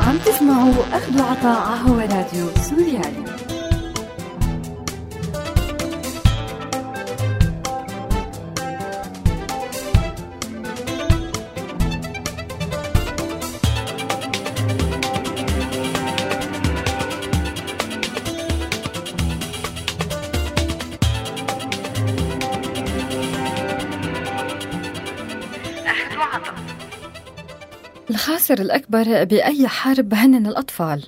عم تسمعوا أخذ وعطاء هو راديو سوريالي. الخاسر الأكبر بأي حرب هن الأطفال؟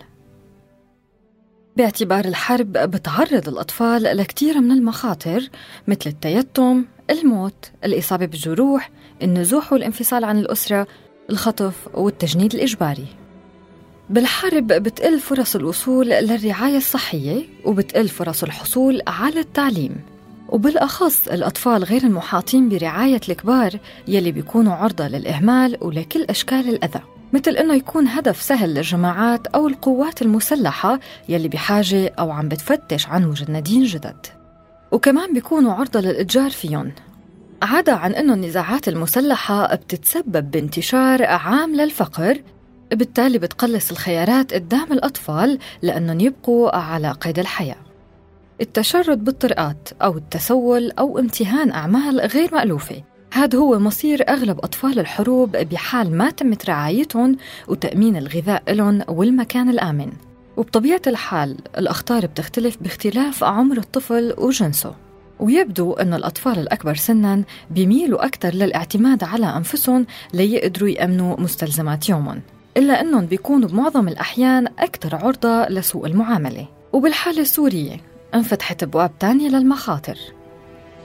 باعتبار الحرب بتعرض الأطفال لكثير من المخاطر مثل التيتم، الموت، الإصابة بالجروح، النزوح والانفصال عن الأسرة، الخطف والتجنيد الإجباري. بالحرب بتقل فرص الوصول للرعاية الصحية وبتقل فرص الحصول على التعليم. وبالأخص الأطفال غير المحاطين برعاية الكبار يلي بيكونوا عرضة للإهمال ولكل أشكال الأذى. مثل إنه يكون هدف سهل للجماعات أو القوات المسلحة يلي بحاجة أو عم بتفتش عن مجندين جدد. وكمان بيكونوا عرضة للإتجار فيهم. عدا عن أنه النزاعات المسلحة بتتسبب بانتشار عام للفقر بالتالي بتقلص الخيارات قدام الأطفال لأنهم يبقوا على قيد الحياة. التشرد بالطرقات أو التسول أو امتهان أعمال غير مألوفة. هذا هو مصير أغلب أطفال الحروب بحال ما تمت رعايتهم وتأمين الغذاء لهم والمكان الآمن. وبطبيعة الحال الأخطار بتختلف باختلاف عمر الطفل وجنسه. ويبدو أن الأطفال الأكبر سناً بيميلوا أكثر للاعتماد على أنفسهم ليقدروا يأمنوا مستلزمات يومهم إلا أنهم بيكونوا بمعظم الأحيان أكثر عرضة لسوء المعاملة. وبالحالة السورية انفتحت أبواب تانية للمخاطر.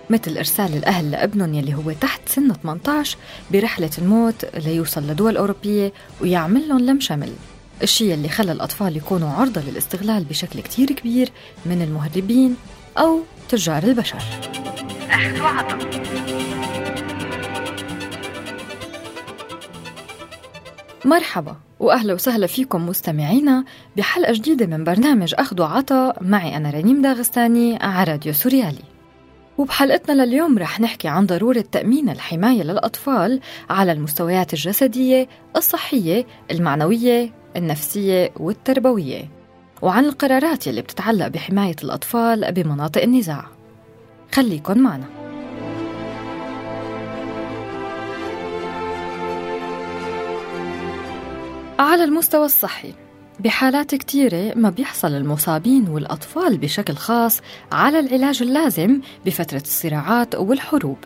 مثل إرسال الأهل لابنهم يلي هو تحت سن 18 برحلة الموت ليوصل لدول أوروبية ويعمل لهم لم شمل. الشيء اللي خلى الأطفال يكونوا عرضة للاستغلال بشكل كتير كبير من المهربين أو تجار البشر. أخذ وعطا مرحبا وأهلا وسهلا فيكم مستمعينا بحلقة جديدة من برنامج أخذ وعطا معي أنا رنيم داغستاني على راديو سوريالي. وبحلقتنا لليوم رح نحكي عن ضرورة تأمين الحماية للأطفال على المستويات الجسدية، الصحية، المعنوية، النفسية والتربوية وعن القرارات يلي بتتعلق بحماية الأطفال بمناطق النزاع. خليكن معنا. على المستوى الصحي بحالات كتيرة ما بيحصل المصابين والأطفال بشكل خاص على العلاج اللازم بفترة الصراعات والحروب.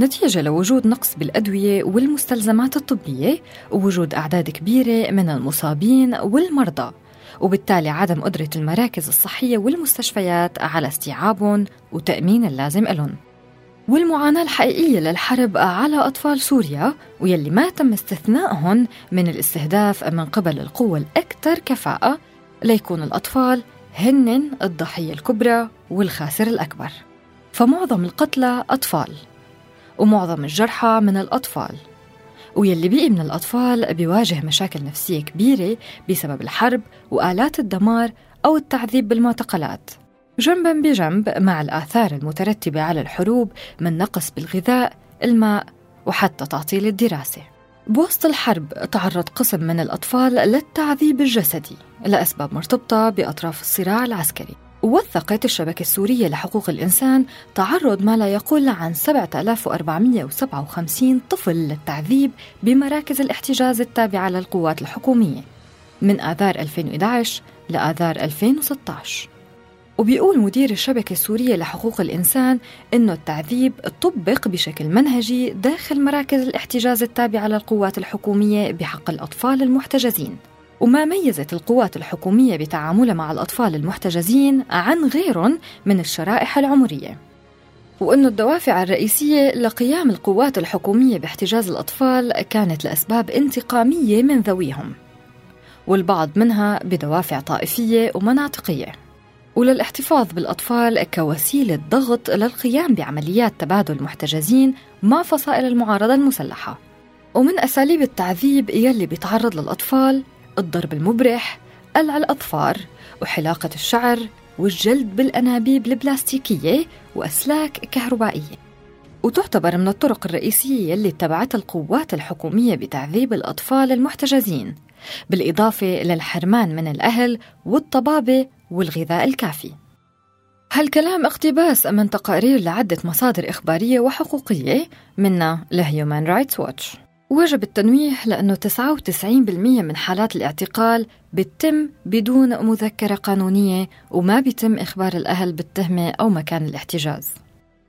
نتيجة لوجود نقص بالأدوية والمستلزمات الطبية ووجود أعداد كبيرة من المصابين والمرضى وبالتالي عدم قدرة المراكز الصحية والمستشفيات على استيعابهم وتأمين اللازم لهم والمعاناة الحقيقية للحرب على أطفال سوريا ويلي ما تم استثنائهم من الاستهداف من قبل القوة الأكثر كفاءة ليكون الأطفال هن الضحية الكبرى والخاسر الأكبر. فمعظم القتلى أطفال ومعظم الجرحى من الأطفال ويلي بقي من الأطفال بيواجه مشاكل نفسية كبيرة بسبب الحرب وآلات الدمار أو التعذيب بالمعتقلات. جنبا بجنب مع الآثار المترتبة على الحروب من نقص بالغذاء، الماء وحتى تعطيل الدراسة. بوسط الحرب تعرض قسم من الأطفال للتعذيب الجسدي لأسباب مرتبطة بأطراف الصراع العسكري. وثقت الشبكة السورية لحقوق الإنسان تعرض ما لا يقل عن 7457 طفل للتعذيب بمراكز الاحتجاز التابعة للقوات الحكومية من آذار 2011 لآذار 2016 وبيقول مدير الشبكة السورية لحقوق الإنسان إنه التعذيب طبق بشكل منهجي داخل مراكز الاحتجاز التابعة للقوات الحكومية بحق الأطفال المحتجزين. وما ميزت القوات الحكومية بتعاملها مع الأطفال المحتجزين عن غيرهم من الشرائح العمرية. وأنه الدوافع الرئيسية لقيام القوات الحكومية باحتجاز الأطفال كانت لأسباب انتقامية من ذويهم. والبعض منها بدوافع طائفية ومناطقية. وللاحتفاظ بالأطفال كوسيلة ضغط للقيام بعمليات تبادل المحتجزين مع فصائل المعارضة المسلحة. ومن أساليب التعذيب يلي بيتعرض للأطفال الضرب المبرح قلع الأظفار وحلاقة الشعر والجلد بالأنابيب البلاستيكية وأسلاك كهربائية. وتعتبر من الطرق الرئيسية اللي اتبعتها القوات الحكومية بتعذيب الأطفال المحتجزين. بالإضافة للحرمان من الأهل والطبابة والغذاء الكافي. هالكلام اقتباس من تقارير لعدة مصادر إخبارية وحقوقية منها لهيومان رايتس واتش وجب التنويه لأنه 99% من حالات الاعتقال بتتم بدون مذكرة قانونية وما بيتم إخبار الأهل بالتهمة أو مكان الاحتجاز.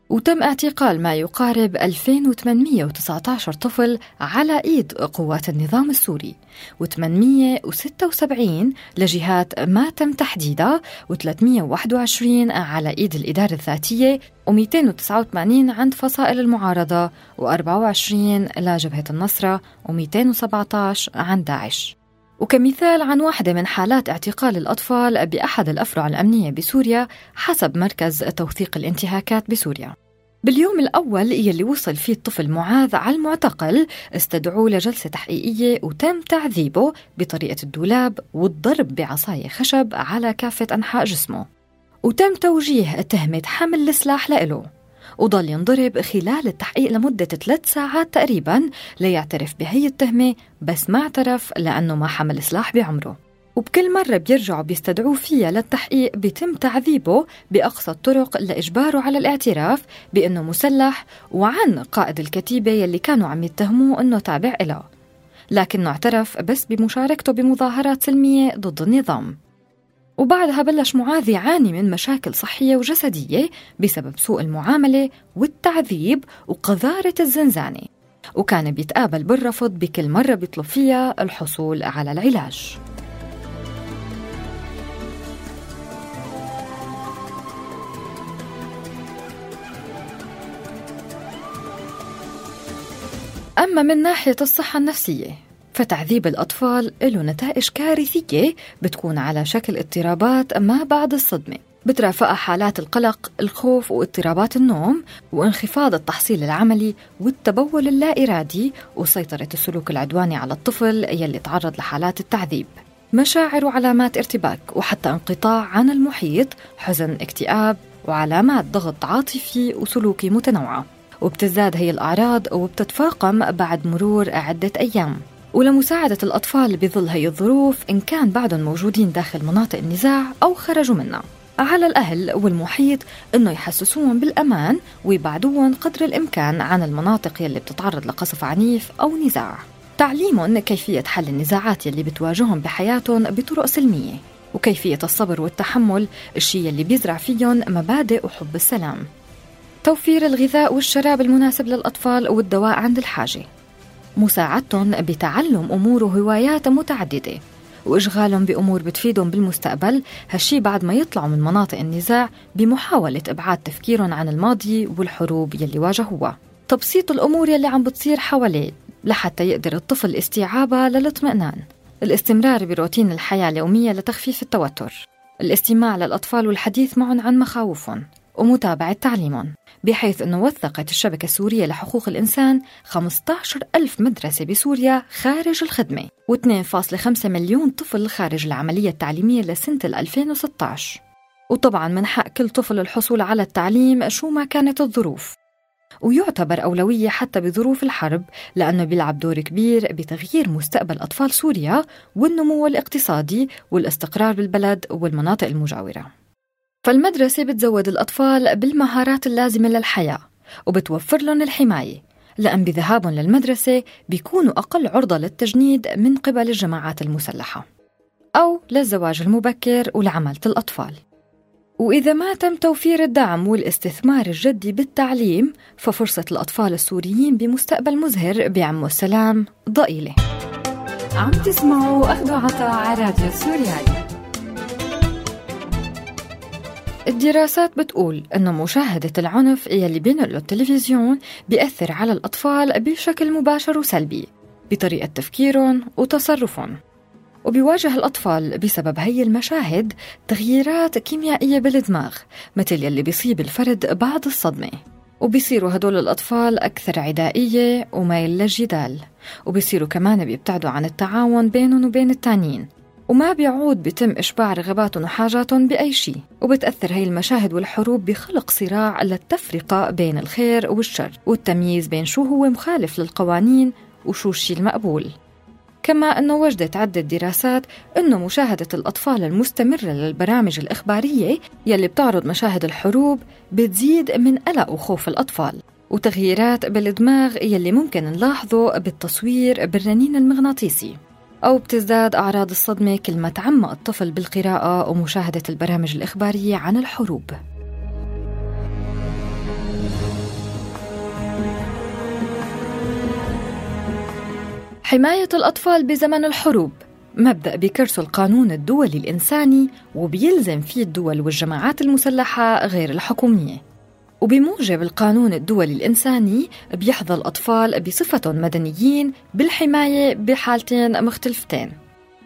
وتم اعتقال ما يقارب 2819 طفل على إيد قوات النظام السوري و876 لجهات ما تم تحديدها و321 على إيد الإدارة الذاتية و289 عند فصائل المعارضة و24 لجبهه النصره و217 عند داعش. وكمثال عن واحدة من حالات اعتقال الأطفال بأحد الأفرع الأمنية بسوريا حسب مركز توثيق الانتهاكات بسوريا. باليوم الأول يلي وصل فيه الطفل معاذ على المعتقل استدعوه لجلسة تحقيقية وتم تعذيبه بطريقة الدولاب والضرب بعصاية خشب على كافة أنحاء جسمه. وتم توجيه تهمة حمل السلاح لإله. وضل ينضرب خلال التحقيق لمدة ثلاث ساعات تقريبا ليعترف بهي التهمة بس ما اعترف لأنه ما حمل سلاح بعمره. وبكل مرة بيرجعوا بيستدعوه فيها للتحقيق بيتم تعذيبه بأقصى الطرق لإجباره على الاعتراف بأنه مسلح وعن قائد الكتيبة يلي كانوا عم يتهموه أنه تابع إله. لكنه اعترف بس بمشاركته بمظاهرات سلمية ضد النظام. وبعدها بلش معاذ يعاني من مشاكل صحية وجسدية بسبب سوء المعاملة والتعذيب وقذارة الزنزانة. وكان بيتقابل بالرفض بكل مرة بيطلب فيها الحصول على العلاج. أما من ناحية الصحة النفسية فتعذيب الأطفال له نتائج كارثية بتكون على شكل اضطرابات ما بعد الصدمة. بترافقها حالات القلق، الخوف واضطرابات النوم وانخفاض التحصيل العملي والتبول اللا إرادي وسيطرة السلوك العدواني على الطفل يلي تعرض لحالات التعذيب. مشاعر وعلامات ارتباك وحتى انقطاع عن المحيط حزن اكتئاب وعلامات ضغط عاطفي وسلوكي متنوعة. وبتزداد هي الأعراض وبتتفاقم بعد مرور عدة أيام. ولمساعدة الأطفال بظل هي الظروف إن كان بعدهم موجودين داخل مناطق النزاع أو خرجوا منها على الأهل والمحيط أنه يحسسوهم بالأمان ويبعدوهم قدر الإمكان عن المناطق يلي بتتعرض لقصف عنيف أو نزاع. تعليمهم كيفية حل النزاعات يلي بتواجههم بحياتهم بطرق سلمية وكيفية الصبر والتحمل الشيء اللي بيزرع فيهم مبادئ وحب السلام. توفير الغذاء والشراب المناسب للأطفال والدواء عند الحاجة. مساعدتهم بتعلم أمور وهوايات متعددة وإشغالهم بأمور بتفيدهم بالمستقبل هالشي بعد ما يطلعوا من مناطق النزاع بمحاولة إبعاد تفكيرهم عن الماضي والحروب يلي واجهوها. تبسيط الأمور يلي عم بتصير حواليه لحتى يقدر الطفل استيعابها للاطمئنان. الاستمرار بروتين الحياة اليومية لتخفيف التوتر. الاستماع للأطفال والحديث معهم عن مخاوفهم ومتابعة تعليمهم. بحيث أنه وثقت الشبكة السورية لحقوق الإنسان 15 ألف مدرسة بسوريا خارج الخدمة و2.5 مليون طفل خارج العملية التعليمية لسنة 2016 وطبعا من حق كل طفل الحصول على التعليم شو ما كانت الظروف. ويعتبر أولوية حتى بظروف الحرب لأنه بيلعب دور كبير بتغيير مستقبل أطفال سوريا والنمو الاقتصادي والاستقرار بالبلد والمناطق المجاورة. فالمدرسة بتزود الأطفال بالمهارات اللازمة للحياة وبتوفر لهم الحماية لأن بذهابهم للمدرسة بيكونوا أقل عرضة للتجنيد من قبل الجماعات المسلحة أو للزواج المبكر ولعملة الأطفال. وإذا ما تم توفير الدعم والاستثمار الجدي بالتعليم ففرصة الأطفال السوريين بمستقبل مزهر بعم السلام ضئيلة. عم تسمعوا أخذوا عطاء على راديو سوريالي. الدراسات بتقول إنه مشاهدة العنف يلي بينقله التلفزيون بيأثر على الأطفال بشكل مباشر وسلبي بطريقة تفكيرهم وتصرفهم. وبيواجه الأطفال بسبب هي المشاهد تغييرات كيميائية بالدماغ مثل يلي بيصيب الفرد بعد الصدمة. وبيصيروا هدول الأطفال أكثر عدائية وميل للجدال وبيصيروا كمان بيبتعدوا عن التعاون بينهم وبين التانيين. وما بيعود بيتم إشباع رغباتهم وحاجاتهم بأي شيء وبتأثر هي المشاهد والحروب بخلق صراع للتفرقة بين الخير والشر والتمييز بين شو هو مخالف للقوانين وشو الشيء المقبول. كما أنه وجدت عدة دراسات أنه مشاهدة الأطفال المستمرة للبرامج الإخبارية يلي بتعرض مشاهد الحروب بتزيد من قلق وخوف الأطفال وتغييرات بالدماغ يلي ممكن نلاحظه بالتصوير بالرنين المغناطيسي. أو بتزداد أعراض الصدمة كل ما تعمق الطفل بالقراءة ومشاهدة البرامج الإخبارية عن الحروب. حماية الأطفال بزمن الحروب. مبدأ بكرس القانون الدولي الإنساني وبيلزم فيه الدول والجماعات المسلحة غير الحكومية. وبموجب القانون الدولي الإنساني بيحظى الأطفال بصفتهم مدنيين بالحماية بحالتين مختلفتين.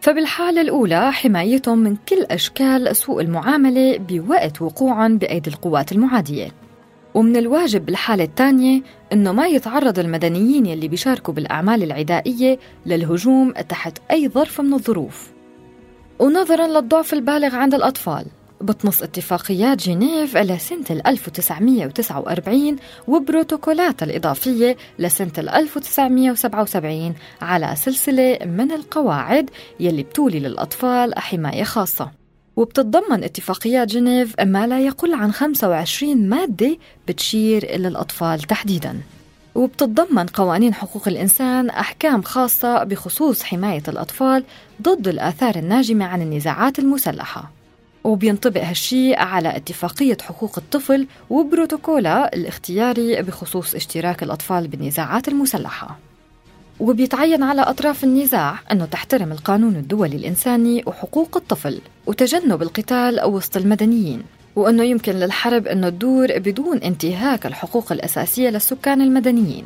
فبالحالة الأولى حمايتهم من كل أشكال سوء المعاملة بوقت وقوعهم بأيدي القوات المعادية. ومن الواجب بالحالة الثانية أنه ما يتعرض المدنيين يلي بيشاركوا بالأعمال العدائية للهجوم تحت أي ظرف من الظروف. ونظرا للضعف البالغ عند الأطفال. بتنص اتفاقيات جنيف لسنة 1949 وبروتوكولات الإضافية لسنة 1977 على سلسلة من القواعد يلي بتولي للأطفال حماية خاصة. وبتتضمن اتفاقيات جنيف ما لا يقل عن 25 مادة بتشير إلى الأطفال تحديداً. وبتتضمن قوانين حقوق الإنسان أحكام خاصة بخصوص حماية الأطفال ضد الآثار الناجمة عن النزاعات المسلحة. وبينطبق هالشي على اتفاقية حقوق الطفل وبروتوكولا الاختياري بخصوص اشتراك الأطفال بالنزاعات المسلحة. وبيتعين على أطراف النزاع أنه تحترم القانون الدولي الإنساني وحقوق الطفل وتجنب القتال وسط المدنيين وأنه يمكن للحرب أنه تدور بدون انتهاك الحقوق الأساسية للسكان المدنيين.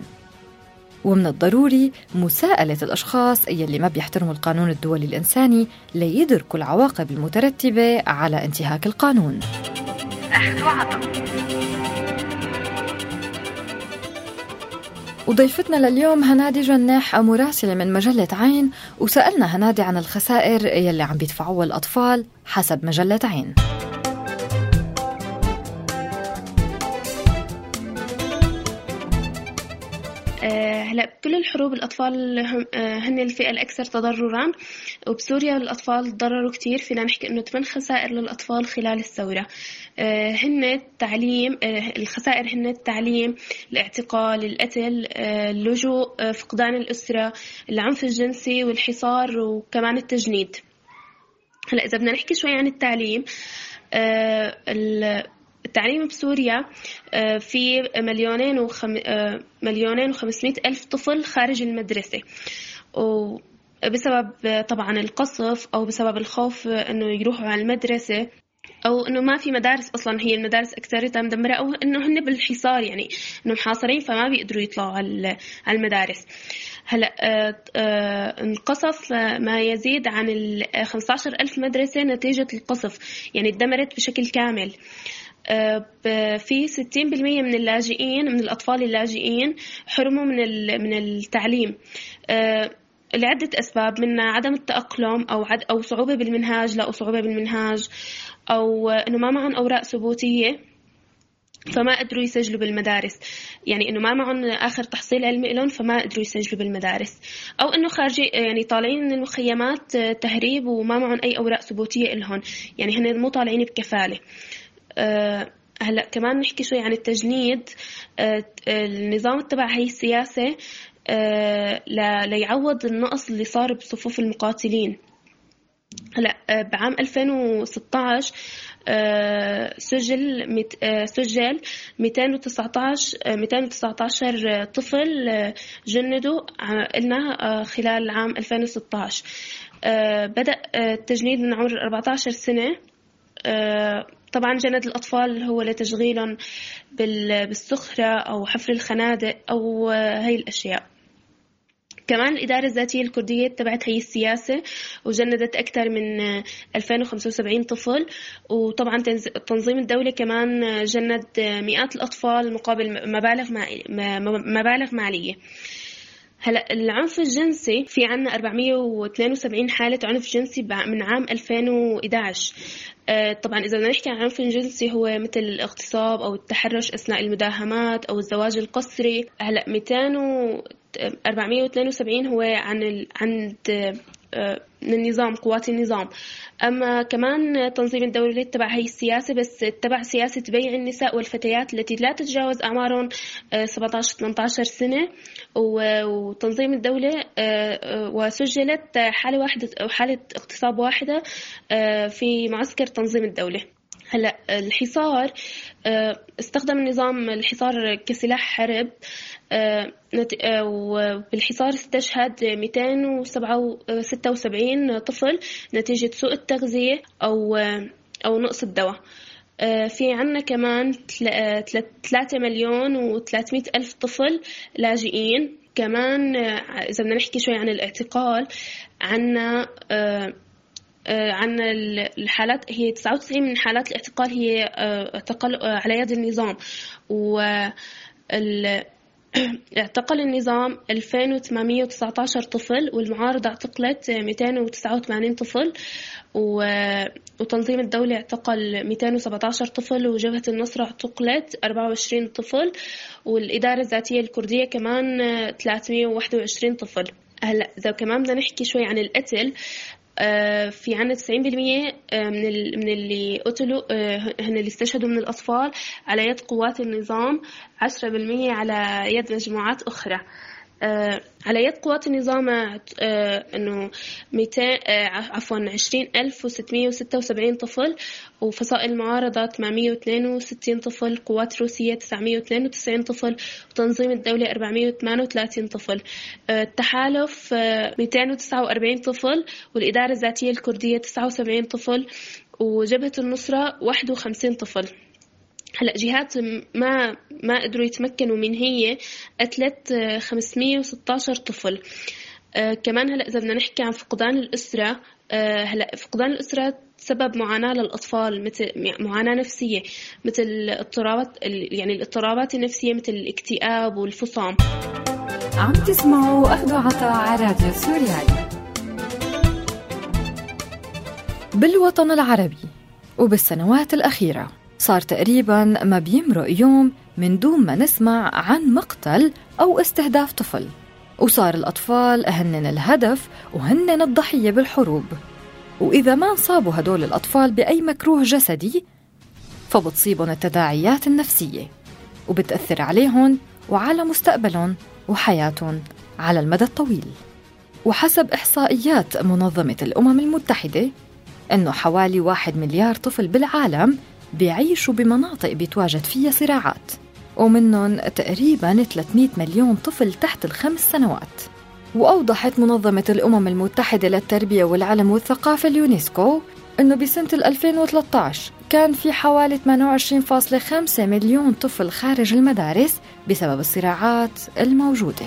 ومن الضروري مساءلة الأشخاص يلي ما بيحترموا القانون الدولي الإنساني ليدركوا العواقب المترتبة على انتهاك القانون. أخذ وعطا. وضيفتنا لليوم هنادي جناح مراسلة من مجلة عين وسألنا هنادي عن الخسائر يلي عم بيدفعوها الأطفال حسب مجلة عين. هلا بكل الحروب الأطفال هم آه، هن الفئة الأكثر تضررا وبسوريا الأطفال تضرروا كثير فينا نحكي إنه ثمان خسائر للأطفال خلال الثورة. آه، هن التعليم الخسائر هن التعليم الاعتقال القتل اللجوء فقدان الأسرة العنف الجنسي والحصار وكمان التجنيد. هلا إذا بدنا نحكي شوي عن التعليم التعليم بسوريا آه، في مليونين وخم... آه، مليونين وخمسمائة ألف طفل خارج المدرسة. وبسبب طبعا القصف أو بسبب الخوف أنه يروحوا على المدرسة أو إنه ما في مدارس أصلا هي المدارس اكثرتها مدمرة أو إنه هن بالحصار يعني إنه محاصرين فما بيقدروا يطلعوا على المدارس. هلأ آه، انقصف ما يزيد عن ال 15 ألف مدرسة نتيجة القصف يعني ادمرت بشكل كامل. في 60% من اللاجئين من الأطفال اللاجئين حرموا من من التعليم. آه، لعدة أسباب منها عدم التأقلم أو عد أو صعوبة بالمنهاج لا صعوبة بالمنهاج أو إنه ما معهم أوراق ثبوتية فما قدروا يسجلوا بالمدارس. يعني إنه ما معهم آخر تحصيل علمي لهم فما قدروا يسجلوا بالمدارس. أو إنه خارجي يعني طالعين من المخيمات تهريب وما معهم أي أوراق ثبوتية لهم. يعني هن مو طالعين بكفالة. آه، هلا كمان نحكي شوي عن التجنيد. آه، النظام تبع هي السياسة آه، ليعوض النقص اللي صار بصفوف المقاتلين. هلا بعام 2016 سجل سجل 219 219 طفل جندوا قلنا خلال عام 2016 بدأ التجنيد من عمر 14 سنة. طبعا جند الأطفال هو لتشغيلهم بالسخرة أو حفر الخنادق أو هاي الأشياء. كمان الإدارة الذاتية الكردية تبعت هي السياسة وجندت أكثر من 2075 طفل. وطبعا تنظيم الدولة كمان جند مئات الأطفال مقابل مبالغ مبالغ مالية. هلا العنف الجنسي في عنا 472 حالة عنف جنسي من عام 2011 آه، طبعا إذا بدنا نحكي عن العنف الجنسي هو مثل الاغتصاب أو التحرش أثناء المداهمات أو الزواج القسري هلا 200 و 472 هو عن. عند من النظام قوات النظام. أما كمان تنظيم الدولة تبع هي السياسة بس تبع سياسة بيع النساء والفتيات التي لا تتجاوز أعمارهم 17 18 سنة. وتنظيم الدولة آه، وسجلت حالة واحدة أو حالة اغتصاب واحدة آه، في معسكر تنظيم الدولة. هلا الحصار استخدم النظام الحصار كسلاح حرب آه، آه، وبالحصار استشهد 276 طفل نتيجة سوء التغذية أو أو نقص الدواء. آه، في عنا كمان 3 مليون و300 ألف طفل لاجئين. كمان إذا بدنا نحكي شوي عن الاعتقال عنا عنا الحالات. هي 99 من حالات الاعتقال هي اعتقال على يد النظام. و اعتقل النظام 2819 طفل والمعارضة اعتقلت 289 طفل. وتنظيم الدولة اعتقل 217 طفل وجبهة النصرة اعتقلت 24 طفل. والإدارة الذاتية الكردية كمان 321 طفل. هلأ إذا كمان بدنا نحكي شوي عن القتل آه، في عنا 90% آه، من من اللي قتلوا آه، هن اللي استشهدوا من الأطفال على يد قوات النظام 10% على يد مجموعات أخرى. آه على يد قوات النظام آه إنه 200 آه عفوا 20676 طفل وفصائل المعارضة 862 طفل قوات روسية 992 طفل وتنظيم الدولة 438 طفل. آه، التحالف 249 آه، طفل والإدارة الذاتية الكردية 79 طفل وجبهة النصرة 51 طفل. هلا جهات ما ما قدروا يتمكنوا من هي قتلت 516 طفل. آه كمان هلا إذا بدنا نحكي عن فقدان الأسرة آه هلا فقدان الأسرة سبب معاناة للأطفال مثل معاناة نفسية مثل اضطرابات يعني الاضطرابات النفسية مثل الاكتئاب والفصام. عم تسمعوا أخذ عطاء على راديو سوريالي. بالوطن العربي وبالسنوات الأخيرة. صار تقريبا ما بيمرق يوم من دون ما نسمع عن مقتل أو استهداف طفل. وصار الأطفال هن الهدف وهن الضحية بالحروب. وإذا ما انصابوا هدول الأطفال بأي مكروه جسدي فبتصيبهم التداعيات النفسية. وبتأثر عليهم وعلى مستقبلهم وحياتهم على المدى الطويل. وحسب إحصائيات منظمة الأمم المتحدة أنه حوالي واحد مليار طفل بالعالم بيعيشوا بمناطق بيتواجد فيها صراعات. ومنهم تقريبا 300 مليون طفل تحت الخمس سنوات. وأوضحت منظمة الأمم المتحدة للتربية والعلم والثقافة اليونسكو أنه بسنة 2013 كان في حوالي 28.5 مليون طفل خارج المدارس بسبب الصراعات الموجودة.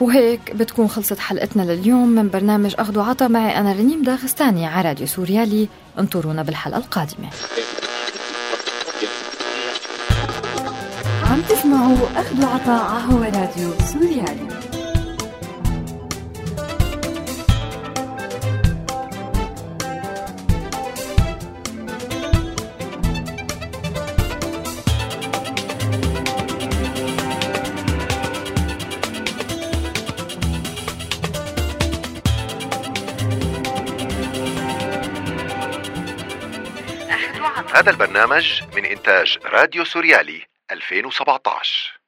وهيك بتكون خلصت حلقتنا لليوم من برنامج أخذ وعطا. معي أنا رنيم داغستاني على راديو سوريالي انطرونا بالحلقة القادمة. عم تسمعوا أخذ وعطا هو راديو سوريالي هذا البرنامج من إنتاج راديو سوريالي 2017